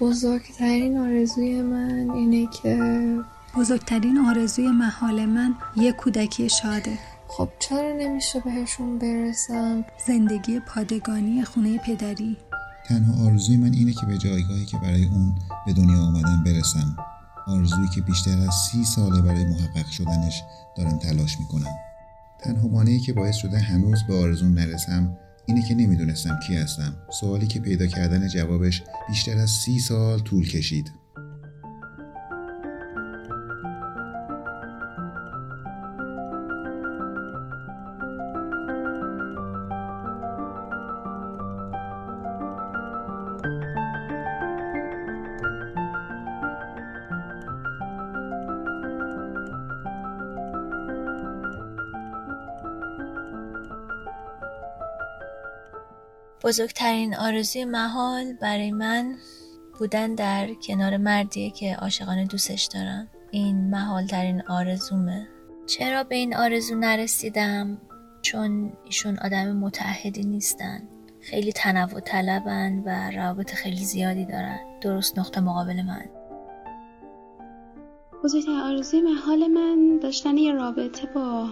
بزرگترین آرزوی من اینه که بزرگترین آرزوی محال من یه کودکی شاده. خب چرا نمیشه بهشون برسم؟ زندگی پادگانی خونه پدری. تنها آرزوی من اینه که به جایگاهی که برای اون به دنیا آمدن برسم. آرزویی که بیشتر از سی ساله برای محقق شدنش دارم تلاش می‌کنم. تنها مانعی که باعث شده هنوز به آرزوم نرسم اینه که نمی‌دونستم کی هستم. سوالی که پیدا کردن جوابش بیشتر از سی سال طول کشید. بزرگترین آرزوی محال برای من بودن در کنار مردیه که عاشقانه دوستش دارم. این محال ترین آرزومه. چرا به این آرزو نرسیدم؟ چون ایشون آدم متحدی نیستن. خیلی تنوع طلبن و روابط خیلی زیادی دارن. درست نقطه مقابل من. بزرگترین آرزوی محال من داشتن یه رابطه با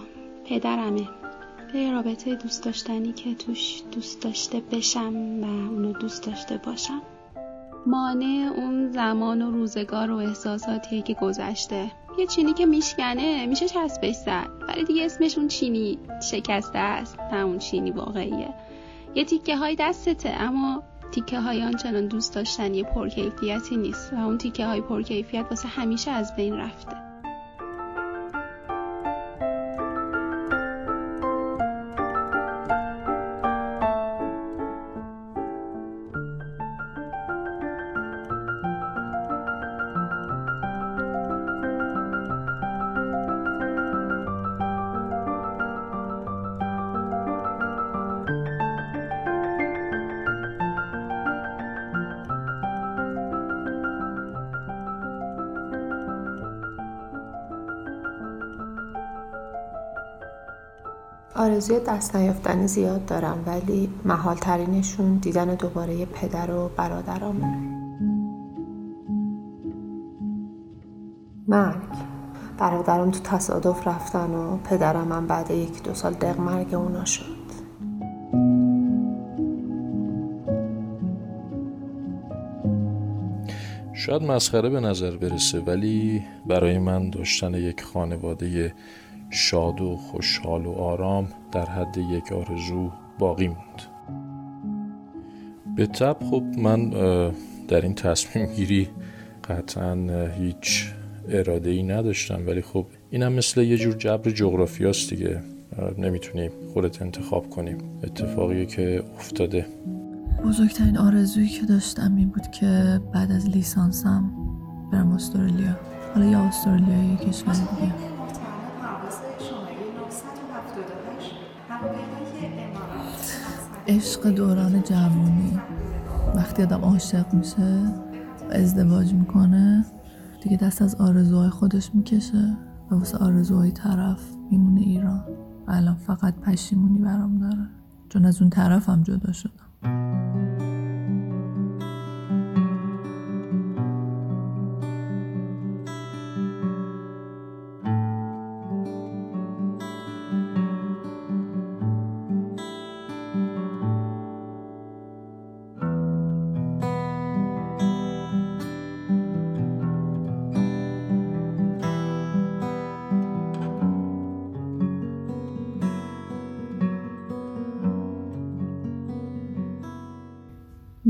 پدرمه. به رابطه دوست داشتنی که توش دوست داشته بشم و اونو دوست داشته باشم. مانع اون زمان و روزگار و احساساتیه که گذشته. یه چینی که میشکنه میشه چسبش زد. ولی دیگه اسمش اون چینی شکسته است نه اون چینی واقعیه. یه تیکه های دستته اما تیکه های آنچنان دوست داشتنی پرکیفیتی نیست و اون تیکه های پرکیفیت واسه همیشه از بین رفته. آرزوی دست نیافتنی زیاد دارم ولی محال ترینشون دیدن دوباره پدر و برادرامه. مرگ. برادرم تو تصادف رفتن و پدرم هم بعد یک دو سال دق مرگ اونا شد. شاید مسخره به نظر برسه ولی برای من داشتن یک خانواده شاد و خوشحال و آرام در حد یک آرزو باقی موند. به تب خب من در این تصمیم گیری قطعا هیچ اراده ای نداشتم ولی خب اینم مثل یه جور جبر جغرافیاست دیگه. نمی‌تونیم خودت انتخاب کنیم. اتفاقی که افتاده. بزرگترین آرزویی که داشتم این بود که بعد از لیسانسم برم استرالیا. حالا یا استرالیا یا کشور دیگه. عشق دوران جوانی. وقتی آدم عاشق میشه و ازدواج می‌کنه دیگه دست از آرزوهای خودش می‌کشه و واسه آرزوهای طرف میمونه ایران. الان فقط پشیمونی برام داره. چون از اون طرف هم جدا شدم.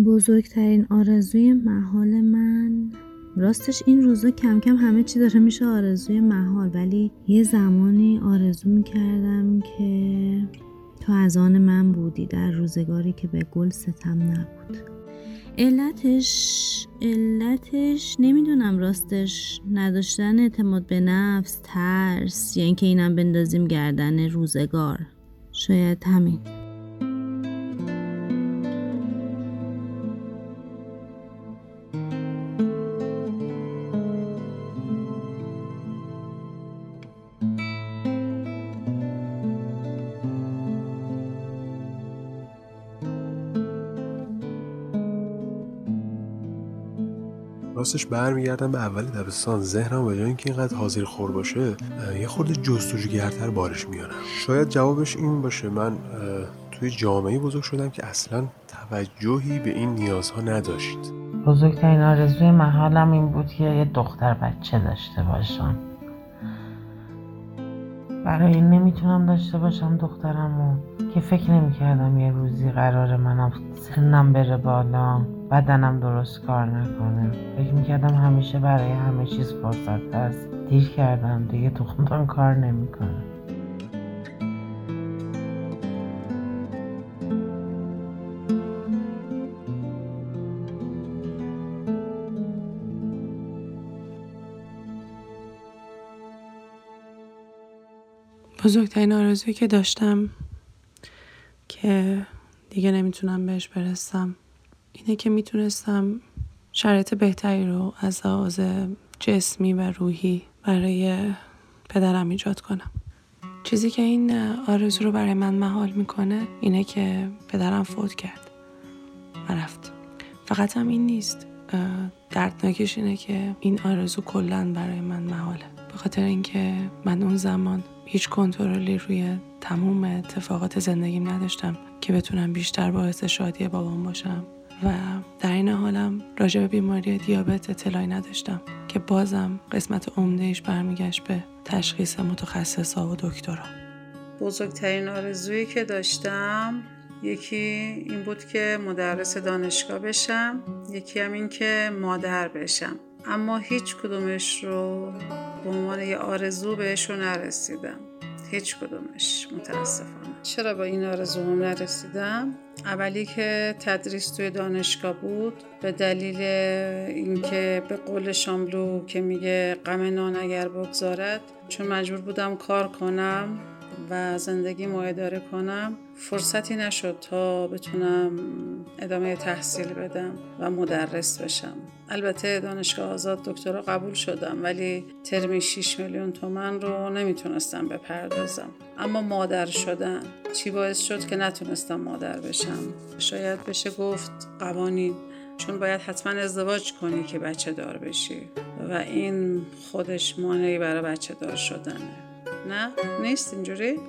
بزرگترین آرزوی محال من. راستش این روزا کم کم همه چی داره میشه آرزوی محال ولی یه زمانی آرزو می‌کردم که تو از آن من بودی در روزگاری که به گل ستم نبود. علتش علتش نمی‌دونم راستش نداشتن اعتماد به نفس ترس یا اینکه اینم بندازیم گردن روزگار. شاید همین. راستش برمیگردم به اول دبستان. ذهنم به جای اینکه اینقدر حاضر خور باشه یه خورده جستجوگرتر بارش میارم. شاید جوابش این باشه من توی جامعه بزرگ شدم که اصلا توجهی به این نیازها نداشت. بزرگترین آرزوی محالم این بود که یه دختر بچه داشته باشم. برای این نمی‌تونم داشته باشم دخترمو که فکر نمی‌کردم یه روزی قرار منم سنم بره بالا. بدنم درست کار نکنه. فکر می‌کردم همیشه برای همه چیز فرصت هست دیر کردم دیگه تو کار نمی‌کنه. بزرگترین آرزویی که داشتم که دیگه نمی‌تونم بهش برسم. اینه که می‌تونستم شرایط بهتری رو از لحاظ جسمی و روحی برای پدرم ایجاد کنم. چیزی که این آرزو رو برای من محال می‌کنه اینه که پدرم فوت کرد و رفت. فقط هم این نیست. دردناکش اینه که این آرزو کلا برای من محاله. به خاطر اینکه من اون زمان هیچ کنترلی روی تموم اتفاقات زندگیم نداشتم که بتونم بیشتر باعث شادی بابام باشم. و در این حالم راجع به بیماری دیابت اطلاعی نداشتم که بازم قسمت عمدهش برمیگشت به تشخیص متخصصا و دکترا. بزرگترین آرزویی که داشتم یکی این بود که مدرس دانشگاه بشم یکی هم این که مادر بشم. اما هیچ کدومش رو به عنوان یه آرزو بهش رو نرسیدم. هیچ کدومش. متاسفانه. چرا با این آرزو هم نرسیدم؟ اولی که تدریس توی دانشگاه بود به دلیل اینکه به قول شاملو که میگه غم نان اگر بگذارد چون مجبور بودم کار کنم و زندگی ما اداره کنم فرصتی نشد تا بتونم ادامه تحصیل بدم و مدرس بشم. البته دانشگاه آزاد دکترا قبول شدم ولی ترمی 6 میلیون تومن رو نمی‌تونستم بپردازم. اما مادر شدن چی باعث شد که نتونستم مادر بشم؟ شاید بشه گفت قوانین چون باید حتما ازدواج کنی که بچه دار بشی. و این خودش مانعی برای بچه دار شدنه. نه نیست اینجوری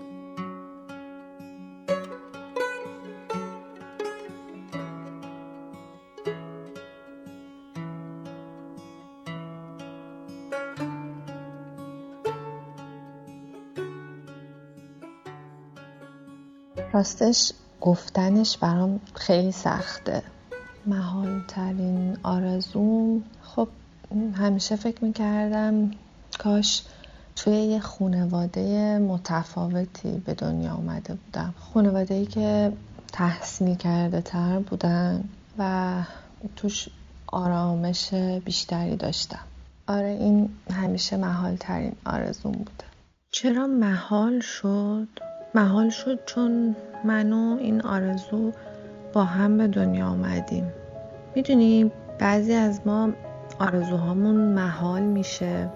راستش گفتنش برام خیلی سخته. محال ترین آرزوم خب همیشه فکر می‌کردم کاش توی یه خانواده متفاوتی به دنیا آمده بودم. خانواده ای که تحصیل کرده تر بودن و توش آرامش بیشتری داشتم. آره این همیشه محال ترین آرزون بوده. چرا محال شد؟ محال شد چون منو این آرزو با هم به دنیا آمدیم می‌دونی بعضی از ما آرزوهامون محال میشه.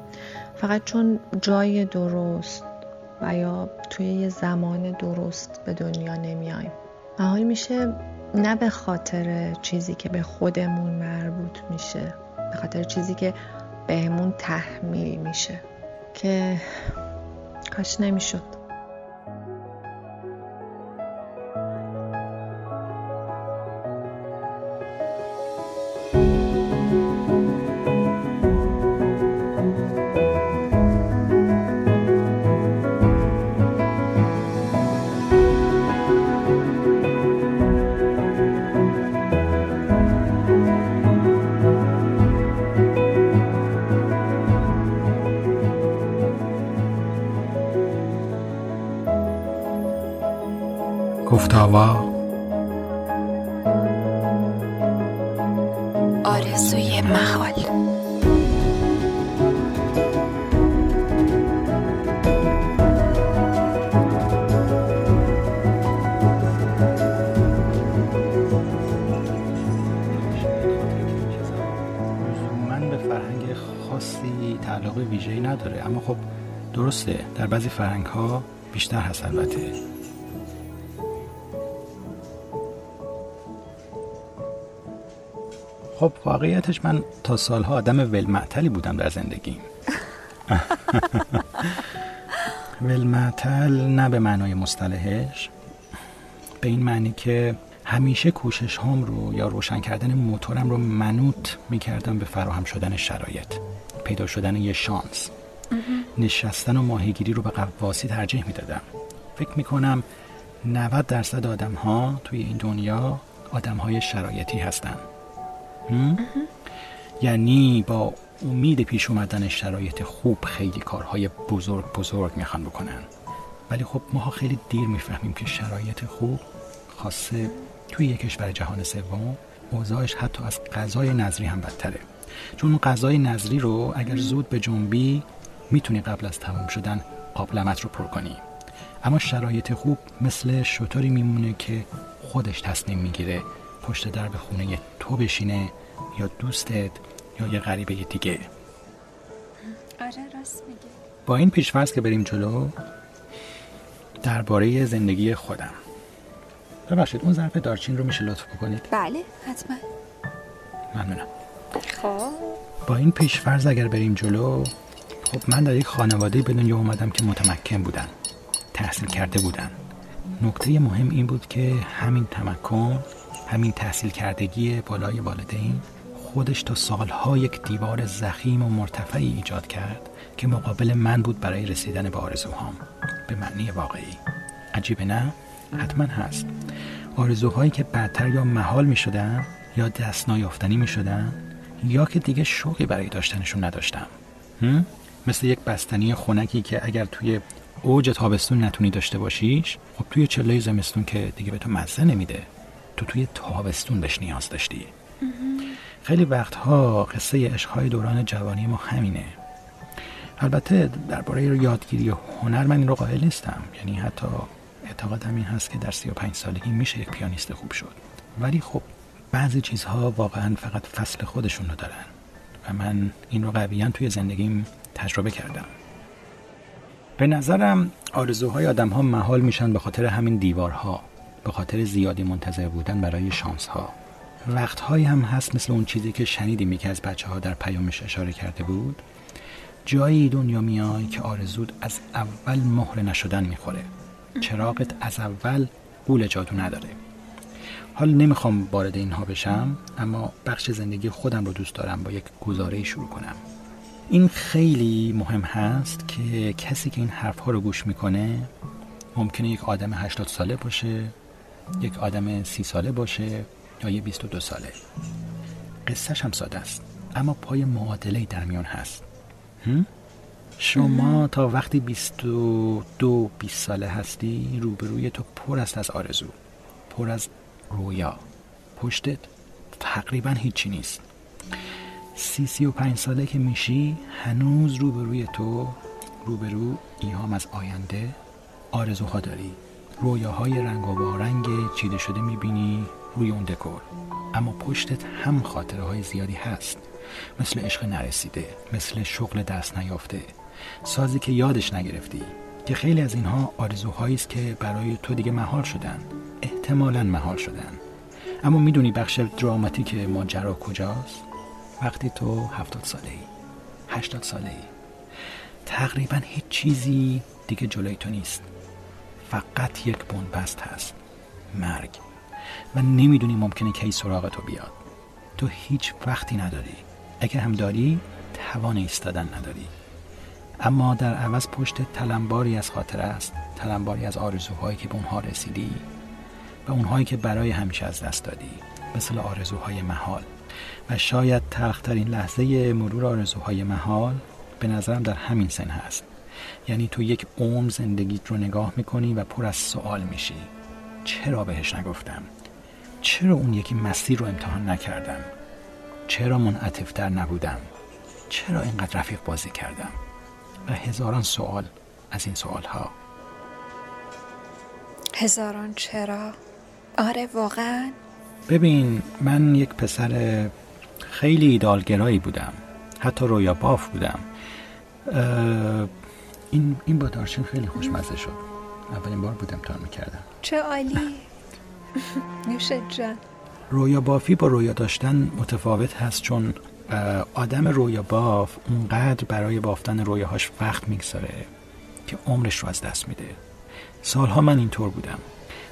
فقط چون جای درست و یا توی یه زمان درست به دنیا نمیایم. محال میشه نه به خاطر چیزی که به خودمون مربوط میشه به خاطر چیزی که بهمون تحمیل میشه که کاش نمی‌شد. در بعضی فرهنگ ها بیشتر هست البته. خب واقعیتش من تا سالها آدم ولمعتلی بودم در زندگیم. ولمعتل نه به معنای مصطلحش به این معنی که همیشه کوشش هم رو یا روشن کردن موتورم رو منوط می‌کردم به فراهم شدن شرایط پیدا شدن یه شانس. نشستن و ماهیگیری رو به قواسی ترجیح می‌دادم. فکر می‌کنم 90 درصد آدم ها توی این دنیا آدم های شرایطی هستن. یعنی با امید پیش اومدن شرایط خوب خیلی کارهای بزرگ بزرگ می‌خوان بکنن. ولی خب ماها خیلی دیر می‌فهمیم که شرایط خوب خاصه توی یک کشور جهان سوم اوضاعش حتی از غذای نظری هم بدتره. چون غذای نظری رو اگر زود به جنبی می‌تونی قبل از تمام شدن قابلمت رو پر کنی. اما شرایط خوب مثل شطوری میمونه که خودش تصمیم می‌گیره پشت در به خونه تو بشینه یا دوستت یا یه غریبه دیگه. آره راست میگه با این پیشفرض که بریم جلو درباره زندگی خودم. ببخشید اون ظرف دارچین رو میشه لطف بکنید؟ بله حتما. ممنونم. خب. با این پیشفرض اگر بریم جلو خب من در یک خانواده به دنیا اومدم که متمکن بودن. تحصیل کرده بودن. نکته مهم این بود که همین تمکن همین تحصیل کردگی بالای والدین خودش تا سالها یک دیوار زخیم و مرتفعی ایجاد کرد که مقابل من بود برای رسیدن به آرزوهام. به معنی واقعی. عجیبه نه؟ حتما هست. آرزوهایی که بعدتر یا محال می شدن یا دست نایافتنی می شدن یا که دیگه شوقی برای داشتنشون نداشتم. مثل یک بستنی خونکی که اگر توی اوج تابستون نتونی داشته باشیش خب توی چله زمستون که دیگه به تو مزه نمیده تو توی تابستون بهش نیاز داشتی. خیلی وقتها قصه عشقهای دوران جوانی ما همینه. البته درباره یادگیری هنر من این رو قائل نیستم. یعنی حتی اعتقادم این هست که در 35 سالگی میشه یک پیانیست خوب شد. ولی خب بعضی چیزها واقعا فقط فصل خودشون رو دارن. و من این رو قویا توی زندگیم تجربه کردم. به نظرم آرزوهای آدم ها محال میشن به خاطر همین دیوارها به خاطر زیادی منتظر بودن برای شانس ها وقتهایی هم هست مثل اون چیزی که شنیدیم که از بچه ها در پیامش اشاره کرده بود. جایی دنیا میای که آرزود از اول مهر نشدن می‌خوره. چراغت از اول قول جادو نداره. حال نمی‌خوام وارد اینها بشم اما بخش زندگی خودم رو دوست دارم با یک گزاره شروع کنم. این خیلی مهم هست که کسی که این حرف ها رو گوش می‌کنه ممکنه یک آدم 80 ساله باشه یک آدم سی ساله باشه یا یه 22 ساله. قصهش هم ساده است اما پای معادله در میان هست. شما تا وقتی 22 20 ساله هستی روبروی تو پر است از آرزو پر از رویا. پشتت تقریبا هیچی نیست. سی سی و پنج ساله که میشی هنوز روبروی تو روبرو ایهام از آینده آرزوها داری. رویاهای رنگ و بارنگ چیده شده می‌بینی روی اون دکور. اما پشتت هم خاطره های زیادی هست. مثل عشق نرسیده مثل شغل دست نیافته. سازی که یادش نگرفتی. که خیلی از اینها آرزوهایی است که برای تو دیگه محال شدن. احتمالا محال شدن. اما می‌دونی بخش دراماتیک ماجرا کجاست؟ وقتی تو هفتاد ساله ای هشتاد ساله ای تقریبا هیچ چیزی دیگه جلوی تو نیست. فقط یک بنبست هست مرگ. و نمی‌دونی ممکنه کی سراغ تو بیاد. تو هیچ وقتی نداری. اگر هم داری توان ایستادن نداری. اما در عوض پشت تلمباری از خاطر است تلمباری از آرزوهایی که به اونها رسیدی و اونهایی که برای همیشه از دست دادی مثل آرزوهای محال. و شاید تلخترین لحظه مرور آرزوهای محال به نظرم در همین سن هست. یعنی تو یک عمر زندگیت رو نگاه می‌کنی و پر از سوال میشی. چرا بهش نگفتم؟ چرا اون یکی مسیر رو امتحان نکردم؟ چرا منعطفتر نبودم؟ چرا اینقدر رفیق بازی کردم؟ و هزاران سوال از این سوال ها هزاران چرا؟ آره واقعا. ببین من یک پسر خیلی ایدالگرایی بودم. حتی رویا باف بودم. این این با دارچین خیلی خوشمزه شد. اولین بار بودم امتحان می‌کردم. چه عالی. نوش جان. رویا بافی با رویا داشتن متفاوت هست چون آدم رویا باف اونقدر برای بافتن رویاهاش وقت می‌گذاره که عمرش رو از دست میده. سالها من اینطور بودم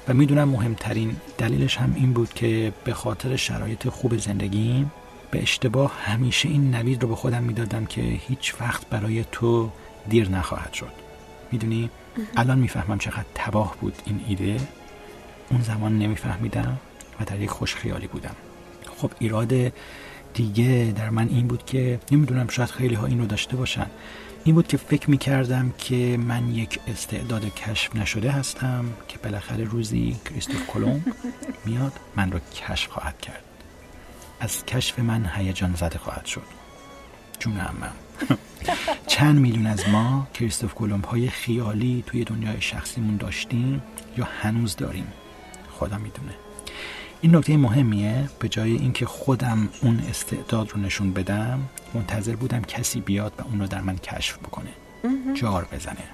و می‌دونم مهمترین دلیلش هم این بود که به خاطر شرایط خوب زندگیم به اشتباه همیشه این نوید رو به خودم می‌دادم که هیچ وقت برای تو دیر نخواهد شد. می‌دونی؟ الان می‌فهمم چقدر تباه بود این ایده. اون زمان نمیفهمیدم و در یک خوش خیالی بودم. خب ایراد دیگه در من این بود که نمی‌دونم شاید خیلی ها این رو داشته باشن. این بود که فکر می کردم که من یک استعداد کشف نشده هستم که بالاخره روزی کریستوف کلمب میاد من رو کشف خواهد کرد. از کشف من هیجان زده خواهد شد. جون من چند میلیون از ما کریستوف کلمب های خیالی توی دنیای شخصیمون داشتیم یا هنوز داریم؟ خدا می‌دونه. این نکته مهمیه به جای اینکه خودم اون استعداد رو نشون بدم منتظر بودم کسی بیاد و اون رو در من کشف بکنه جار بزنه.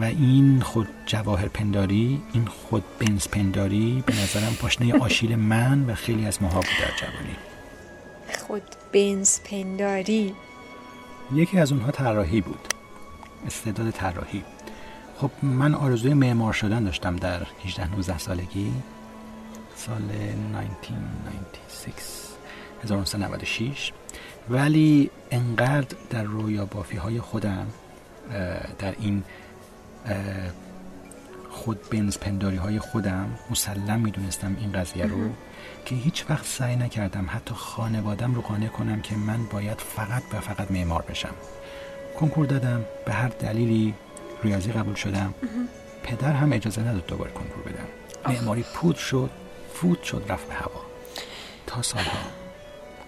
و این خود جواهر پنداری این خود بنز پنداری به نظرم پاشنه آشیل من و خیلی از ماها بود در جوانی. خود بنز پنداری. یکی از اونها طراحی بود. استعداد طراحی. خب من آرزوی معمار شدن داشتم در 18 19 سالگی. سال 1996 1996 ولی انقدر در رویا بافی های خودم در این خود بنز پنداری های خودم مسلم می‌دونستم این قضیه رو که هیچ وقت سعی نکردم حتی خانوادم رو قانع کنم که من باید فقط و فقط معمار بشم. کنکور دادم به هر دلیلی ریاضی قبول شدم. پدر هم اجازه نداد دوباره کنکور بدم. معماری پود شد. فوت شد رفت به هوا. تا سالها.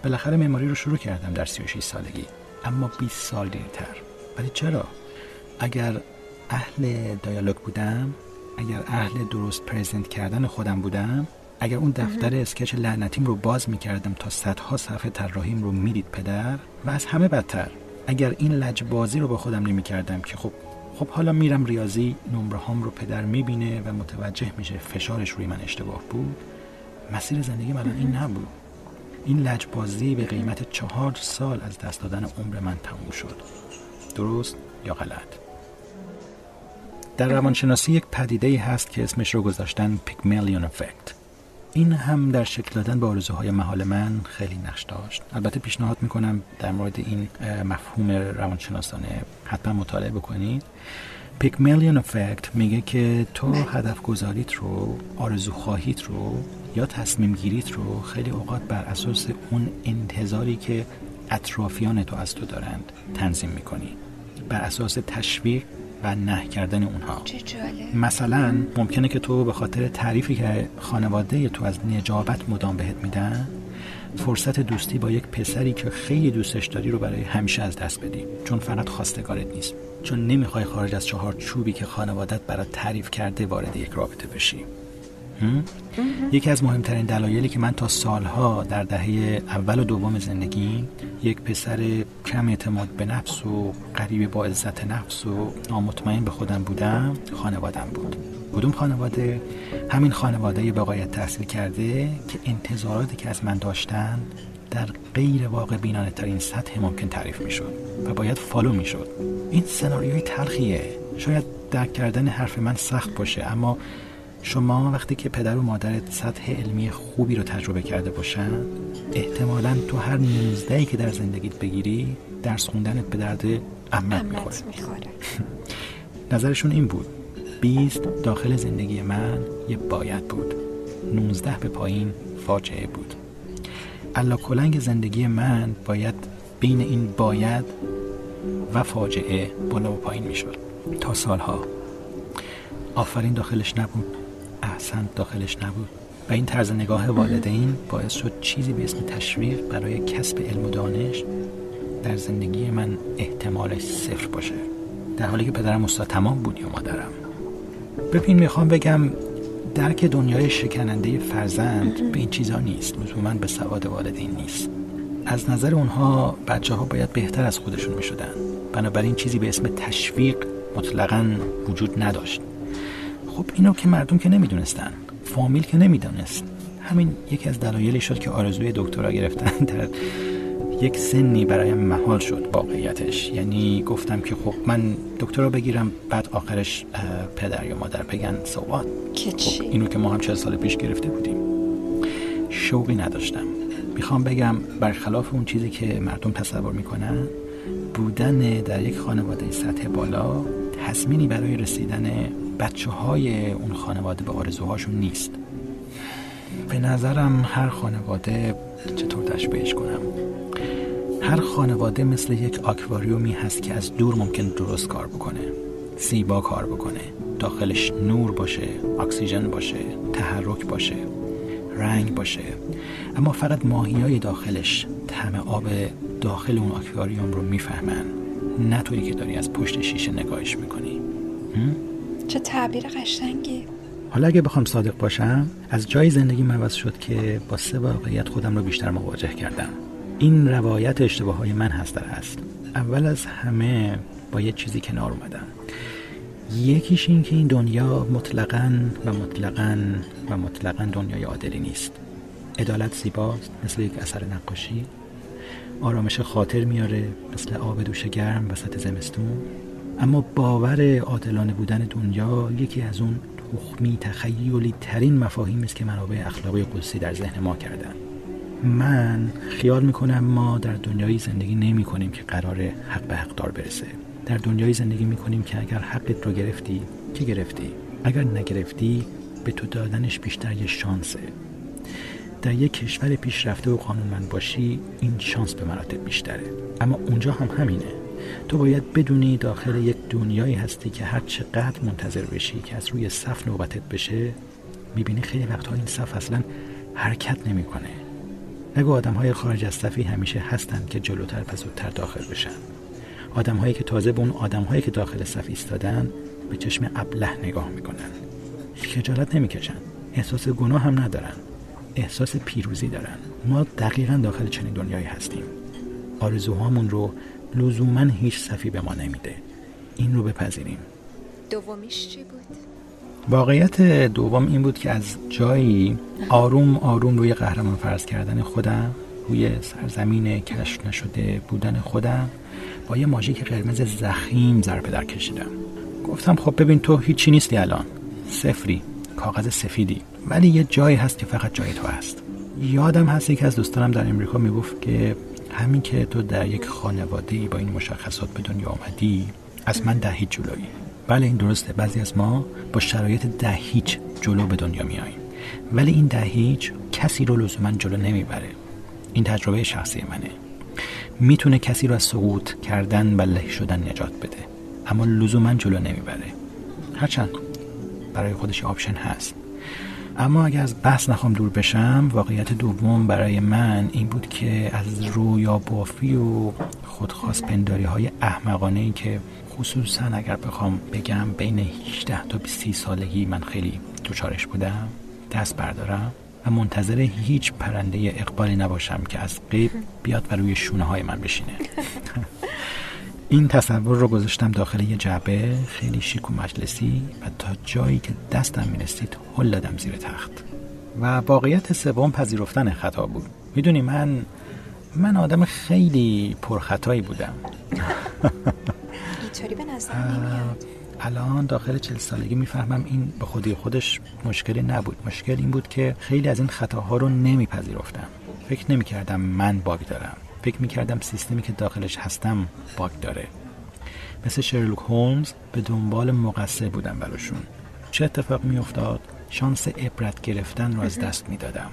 بالاخره معماری رو شروع کردم در 36 سالگی. اما 20 سال دیرتر ولی چرا؟ اگر اهل دیالوگ بودم اگر اهل درست پرزنت کردن خودم بودم اگر اون دفتر اسکچ لعنتیم رو باز می‌کردم تا صدها صفحه طراحیم رو می‌دید پدر و از همه بدتر. اگر این لجبازی رو با خودم نمی‌کردم که خب خب حالا میرم ریاضی نمره هام رو پدر می‌بینه و متوجه میشه فشارش روی من اشتباه بود. مسیر زندگی من این نبود. این لجبازی به قیمت چهار سال از دست دادن عمر من تموم شد. درست یا غلط؟ در روانشناسی یک پدیده هست که اسمش رو گذاشتن پیکملیون افکت این هم در شکل دادن به آرزوهای محال من خیلی نقش داشت. البته پیشنهاد می‌کنم در مورد این مفهوم روانشناسانه حتما مطالعه بکنید. پیکملیون افکت میگه که تو هدف گذاریت رو آرزو خواهیت رو یا تصمیم گیریت رو خیلی اوقات بر اساس اون انتظاری که اطرافیان تو از تو دارند تنظیم می‌کنی. بر اساس تشویق و نه کردن اونها. مثلا ممکنه که تو به خاطر تعریفی که خانواده تو از نجابت مدام بهت میدن فرصت دوستی با یک پسری که خیلی دوستش داری رو برای همیشه از دست بدی. چون فقط خواستگارت نیست. چون نمی‌خوای خارج از چهار چوبی که خانوادت برات تعریف کرده وارد یک رابطه بشی. یکی از مهمترین دلایلی که من تا سالها در دهه اول و دوم زندگی یک پسر کم اعتماد به نفس و قریب با عزت نفس و نامطمئن به خودم بودم خانوادم بود. کدوم خانواده؟ همین خانواده بقایت تحصیل کرده که انتظاراتی که از من داشتن در غیر واقع بینانه ترین سطح ممکن تعریف می شد و باید فالو می شد این سناریوی تلخیه. شاید درک کردن حرف من سخت باشه اما شما وقتی که پدر و مادرت سطح علمی خوبی رو تجربه کرده باشن احتمالا تو هر نوزدهی که در زندگیت بگیری درس خوندنت به درد امت می‌خوره. نظرشون این بود. بیست داخل زندگی من یه باید بود. نوزده به پایین فاجعه بود. الا کلنگ زندگی من باید بین این باید و فاجعه بالا و پایین می‌شد. تا سالها. آفرین داخلش نبود. احسن داخلش نبود و این طرز نگاه والدین باعث شد چیزی به اسم تشویق برای کسب علم و دانش در زندگی من احتمالش صفر باشه. در حالی که پدرم استاد تمام بود یا مادرم. ببین می‌خوام بگم درک دنیای شکننده فرزند به این چیزا نیست. لزوما به سواد والدین نیست. از نظر اونها بچه ها باید بهتر از خودشون می شدن بنابراین چیزی به اسم تشویق مطلقا وجود نداشت. خب اینو که مردم که نمی‌دونستن فامیل که نمی‌دونست. همین یکی از دلایلی شد که آرزوی دکترا گرفتن. در یک سنی برایم محال شد واقعیتش. یعنی گفتم که خب من دکترا بگیرم بعد آخرش پدر یا مادر بگن سوات که چی؟ اینو که ما هم چه سال پیش گرفته بودیم. شوقی نداشتم. می‌خوام بگم برخلاف اون چیزی که مردم تصور می‌کنن بودن در یک خانواده سطح بالا تصمینی برای رسیدن بچه های اون خانواده به آرزوهاشون نیست. به نظرم هر خانواده چطور تشبیهش کنم؟ هر خانواده مثل یک آکواریومی هست که از دور ممکن درست کار بکنه زیبا کار بکنه داخلش نور باشه اکسیژن باشه تحرک باشه رنگ باشه. اما فقط ماهی های داخلش طعم آب داخل اون آکواریوم رو می‌فهمن نه تویی که داری از پشت شیشه نگاهش می‌کنی. چه تعبیر قشنگی. حالا اگه بخوام صادق باشم از جای زندگی عوض شد که با سه واقعیت خودم رو بیشتر مواجه کردم. این روایت اشتباه های من هست در هست اول از همه با یه چیزی کنار اومدم. یکیش این که این دنیا مطلقا و مطلقا و مطلقا دنیای عادلی نیست. عدالت زیباست مثل یک اثر نقاشی. آرامش خاطر میاره مثل آب دوش گرم وسط زمستون. اما باور عادلانه بودن دنیا یکی از اون تخمی تخیلی ترین مفاهیم است که منابع اخلاقی قدسی در ذهن ما کردن. من خیال می‌کنم ما در دنیایی زندگی نمی کنیم که قرار حق به حق دار برسه. در دنیایی زندگی می کنیم که اگر حقت رو گرفتی که گرفتی؟ اگر نگرفتی به تو دادنش بیشتر یه شانسه. در یک کشور پیشرفته و قانونمند باشی این شانس به مراتب بیشتره. اما اونجا هم همینه. تو باید بدونی داخل یک دنیایی هستی که هر چقدر منتظر بشی که از روی صف نوبتت بشه می‌بینی خیلی وقتها این صف اصلا حرکت نمی‌کنه. نگو آدم های خارج از صفی همیشه هستند که جلوتر و زودتر داخل بشن. آدم هایی که تازه به اون آدم هایی که داخل صف ایستادن به چشم ابله نگاه می‌کنن. خجالت نمی‌کشن. احساس گناه هم ندارن. احساس پیروزی دارن. ما دقیقا داخل چنین دنیایی هستیم. آرزوهامون رو لزوما هیچ صفی به ما نمیده. این رو بپذیریم. دومیش چی بود؟ واقعیت دوم این بود که از جایی آروم آروم روی قهرمان فرض کردن خودم روی سرزمین کشف نشده بودن خودم با یه ماژیک قرمز زخیم ضربه در کشیدم. گفتم خب ببین تو هیچی نیستی الان. صفری کاغذ سفیدی. ولی یه جایی هست که فقط جای تو هست. یادم هست که از دوستانم در امریکا می‌گفت که همین که تو در یک خانواده با این مشخصات به دنیا آمدی از من ده هیچ جلویی بله این درسته. بعضی از ما با شرایط ده هیچ جلو به دنیا میاییم. ولی این ده هیچ کسی رو لزوما جلو نمی‌بره. این تجربه شخصی منه. می‌تونه کسی رو از سقوط کردن و له شدن نجات بده. اما لزوما جلو نمی‌بره. هرچند برای خودش آپشن هست. اما اگر از بحث نخوام دور بشم واقعیت دوم برای من این بود که از رویا بافی و خودخواست پنداری های احمقانه ای که خصوصا اگر بخوام بگم بین 18 تا 20 سالگی من خیلی دوچارش بودم دست بردارم و منتظر هیچ پرنده اقبالی نباشم که از قیب بیاد و روی شونه های من بشینه. این تصور رو گذاشتم داخل یه جعبه خیلی شیک و مجلسی و تا جایی که دستم می‌رسید هل دادم زیر تخت. و واقعیت سوم پذیرفتن خطا بود. می‌دونی من من آدم خیلی پرخطایی بودم. اینطوری به نظر نمیاد. الان داخل چل سالگی می‌فهمم این به خودی خودش مشکلی نبود. مشکل این بود که خیلی از این خطاها رو نمیپذیرفتم. فکر نمی‌کردم من باگ دارم. فکر می‌کردم سیستمی که داخلش هستم باگ داره. مثل شرلوک هولمز به دنبال مقصر بودم براشون. چه اتفاق میافتاد؟ شانس عبرت گرفتن رو از دست می‌دادم.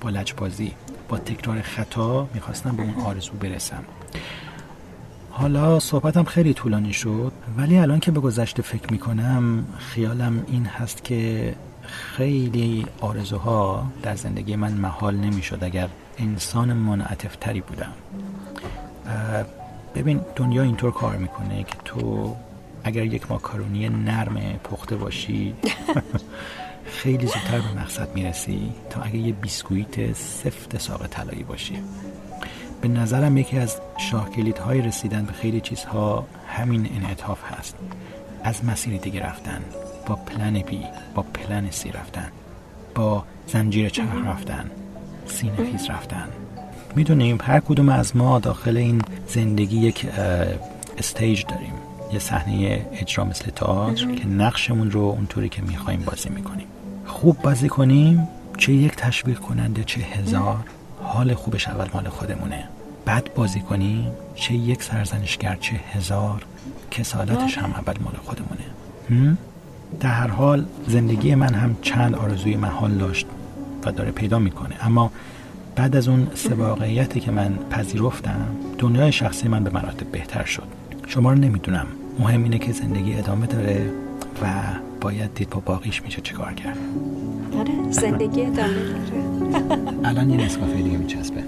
با لجبازی با تکرار خطا می‌خواستم به اون آرزو برسم. حالا صحبتم خیلی طولانی شد ولی الان که به گذشته فکر می‌کنم خیالم این هست که خیلی آرزوها در زندگی من محال نمی‌شد اگر انسان منعطف تری بودم ببین دنیا اینطور کار می‌کنه که تو اگر یک ماکارونی نرم پخته باشی خیلی زودتر به مقصد می‌رسی تا اگر یه بیسکویت سفت ساق طلایی باشی. به نظرم یکی از شاهراه های رسیدن به خیلی چیزها همین انعطاف هست. از مسیر دیگه رفتن با plan B با plan C رفتن با زنجیر چرخ رفتن. سینه خیز رفتن. می‌دونیم هر کدوم از ما داخل این زندگی یک stage داریم. یه صحنه اجرا مثل تئاتر که نقشمون رو اونطوری که می‌خوایم بازی می‌کنیم. خوب بازی کنیم چه یک تشویق کننده چه هزار. حال خوبش اول مال خودمونه. بد بازی کنیم چه یک سرزنشگر چه هزار. کسالتش هم اول مال خودمونه. در هر حال زندگی من هم چند آرزوی محال داشت. و داره پیدا می‌کنه. اما بعد از اون سه واقعیتی که من پذیرفتم دنیای شخصی من به مراتب بهتر شد. شما رو نمی‌دونم. مهم اینه که زندگی ادامه داره و باید دید با باقیش میشه چیکار کرد. آره زندگی ادامه داره. الان یه نسکافه دیگه میچسبه.